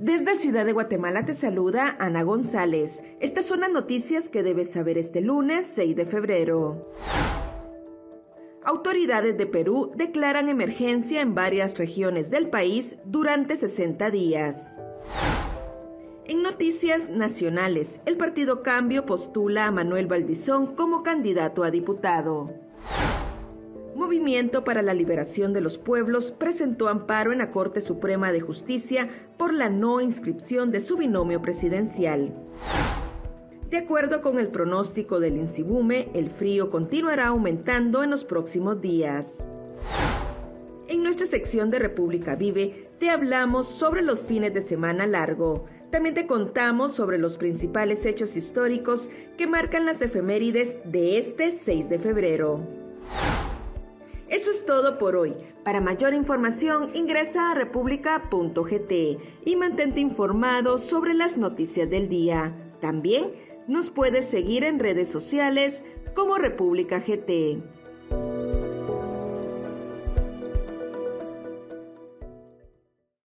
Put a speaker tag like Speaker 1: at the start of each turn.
Speaker 1: Desde Ciudad de Guatemala te saluda Ana González. Estas son las noticias que debes saber este lunes 6 de febrero. Autoridades de Perú declaran emergencia en varias regiones del país durante 60 días. En noticias nacionales, el Partido Cambio postula a Manuel Valdizón como candidato a diputado. Movimiento para la Liberación de los Pueblos presentó amparo en la Corte Suprema de Justicia por la no inscripción de su binomio presidencial. De acuerdo con el pronóstico del INSIBUME, el frío continuará aumentando en los próximos días. En nuestra sección de República Vive te hablamos sobre los fines de semana largo. También te contamos sobre los principales hechos históricos que marcan las efemérides de este 6 de febrero. Eso es todo por hoy. Para mayor información ingresa a república.gt y mantente informado sobre las noticias del día. También nos puedes seguir en redes sociales como República GT.